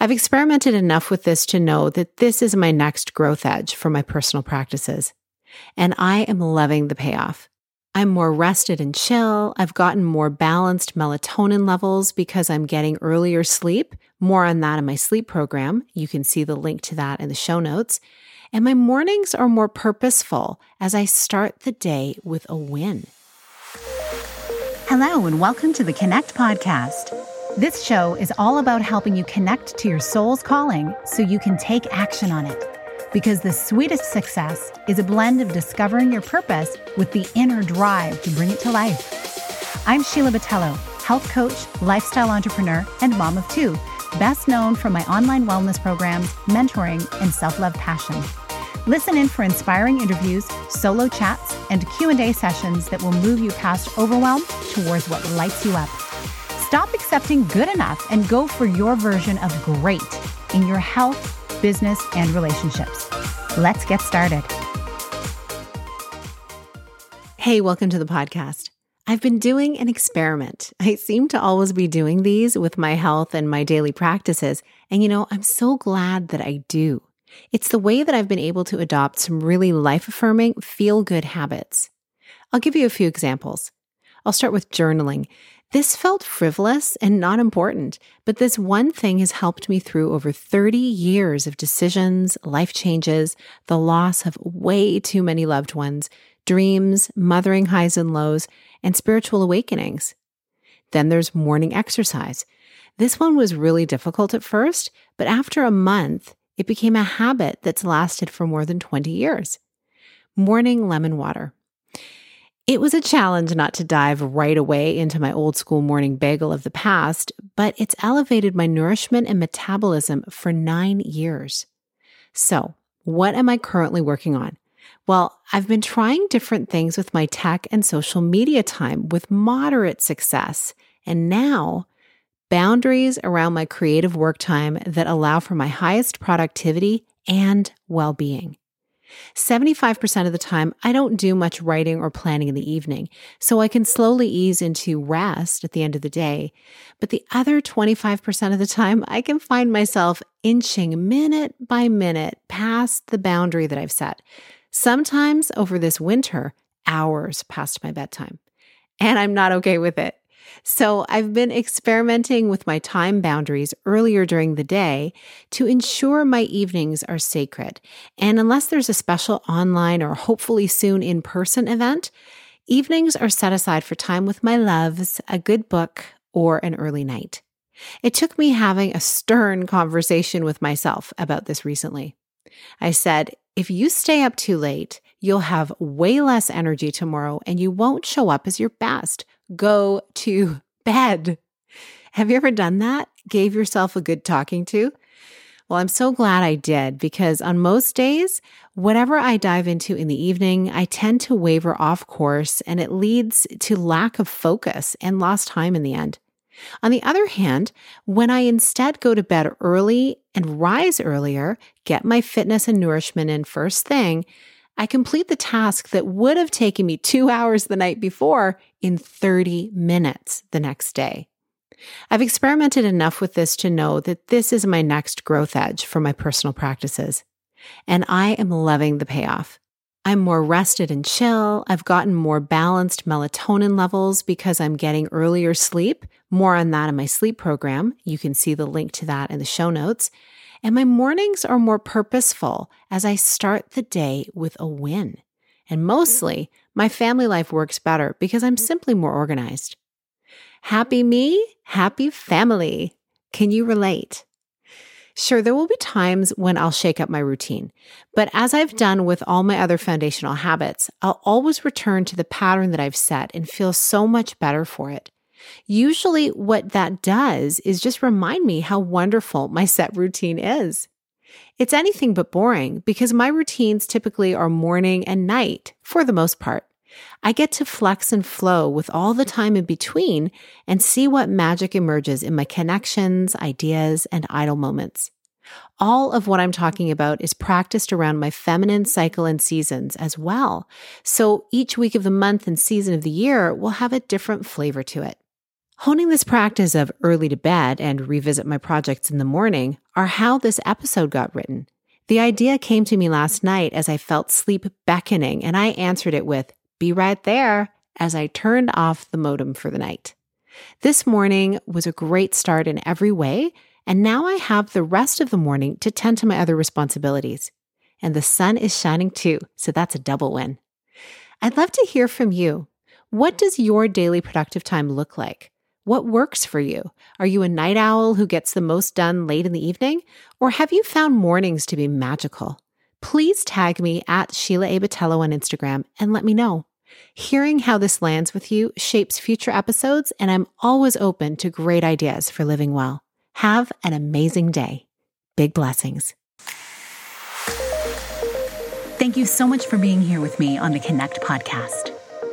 I've experimented enough with this to know that this is my next growth edge for my personal practices. And I am loving the payoff. I'm more rested and chill. I've gotten more balanced melatonin levels because I'm getting earlier sleep. More on that in my sleep program. You can see the link to that in the show notes. And my mornings are more purposeful as I start the day with a win. Hello, and welcome to the Connect Podcast. This show is all about helping you connect to your soul's calling so you can take action on it. Because the sweetest success is a blend of discovering your purpose with the inner drive to bring it to life. I'm Sheila Botelho, health coach, lifestyle entrepreneur, and mom of two, best known for my online wellness programs, mentoring, and self-love passion. Listen in for inspiring interviews, solo chats, and Q&A sessions that will move you past overwhelm towards what lights you up. Stop accepting good enough and go for your version of great in your health, business, and relationships. Let's get started. Hey, welcome to the podcast. I've been doing an experiment. I seem to always be doing these with my health and my daily practices. And you know, I'm so glad that I do. It's the way that I've been able to adopt some really life affirming, feel good habits. I'll give you a few examples. I'll start with journaling. This felt frivolous and not important, but this one thing has helped me through over 30 years of decisions, life changes, the loss of way too many loved ones, dreams, mothering highs and lows, and spiritual awakenings. Then there's morning exercise. This one was really difficult at first, but after a month, it became a habit that's lasted for more than 20 years. Morning lemon water. It was a challenge not to dive right away into my old school morning bagel of the past, but it's elevated my nourishment and metabolism for nine years. So, what am I currently working on? Well, I've been trying different things with my tech and social media time with moderate success. And now, boundaries around my creative work time that allow for my highest productivity and well being. 75% of the time, I don't do much writing or planning in the evening, so I can slowly ease into rest at the end of the day. But the other 25% of the time, I can find myself inching minute by minute past the boundary that I've set. Sometimes over this winter, hours past my bedtime. And I'm not okay with it. So I've been experimenting with my time boundaries earlier during the day to ensure my evenings are sacred. And unless there's a special online or hopefully soon in person event, evenings are set aside for time with my loves, a good book, or an early night. It took me having a stern conversation with myself about this recently. I said, if you stay up too late, you'll have way less energy tomorrow and you won't show up as your best go to bed. Have you ever done that? Gave yourself a good talking to? Well, I'm so glad I did because on most days, whatever I dive into in the evening, I tend to waver off course and it leads to lack of focus and lost time in the end. On the other hand, when I instead go to bed early and rise earlier, get my fitness and nourishment in first thing, I complete the task that would have taken me two hours the night before in 30 minutes the next day. I've experimented enough with this to know that this is my next growth edge for my personal practices. And I am loving the payoff. I'm more rested and chill. I've gotten more balanced melatonin levels because I'm getting earlier sleep. More on that in my sleep program. You can see the link to that in the show notes. And my mornings are more purposeful as I start the day with a win. And mostly, my family life works better because I'm simply more organized. Happy me, happy family. Can you relate? Sure, there will be times when I'll shake up my routine, but as I've done with all my other foundational habits, I'll always return to the pattern that I've set and feel so much better for it. Usually, what that does is just remind me how wonderful my set routine is. It's anything but boring because my routines typically are morning and night for the most part. I get to flex and flow with all the time in between and see what magic emerges in my connections, ideas, and idle moments. All of what I'm talking about is practiced around my feminine cycle and seasons as well. So each week of the month and season of the year will have a different flavor to it. Honing this practice of early to bed and revisit my projects in the morning are how this episode got written. The idea came to me last night as I felt sleep beckoning, and I answered it with, Be right there, as I turned off the modem for the night. This morning was a great start in every way, and now I have the rest of the morning to tend to my other responsibilities. And the sun is shining too, so that's a double win. I'd love to hear from you. What does your daily productive time look like? What works for you? Are you a night owl who gets the most done late in the evening? Or have you found mornings to be magical? Please tag me at Sheila A. Botelho on Instagram and let me know. Hearing how this lands with you shapes future episodes, and I'm always open to great ideas for living well. Have an amazing day. Big blessings. Thank you so much for being here with me on the Connect podcast.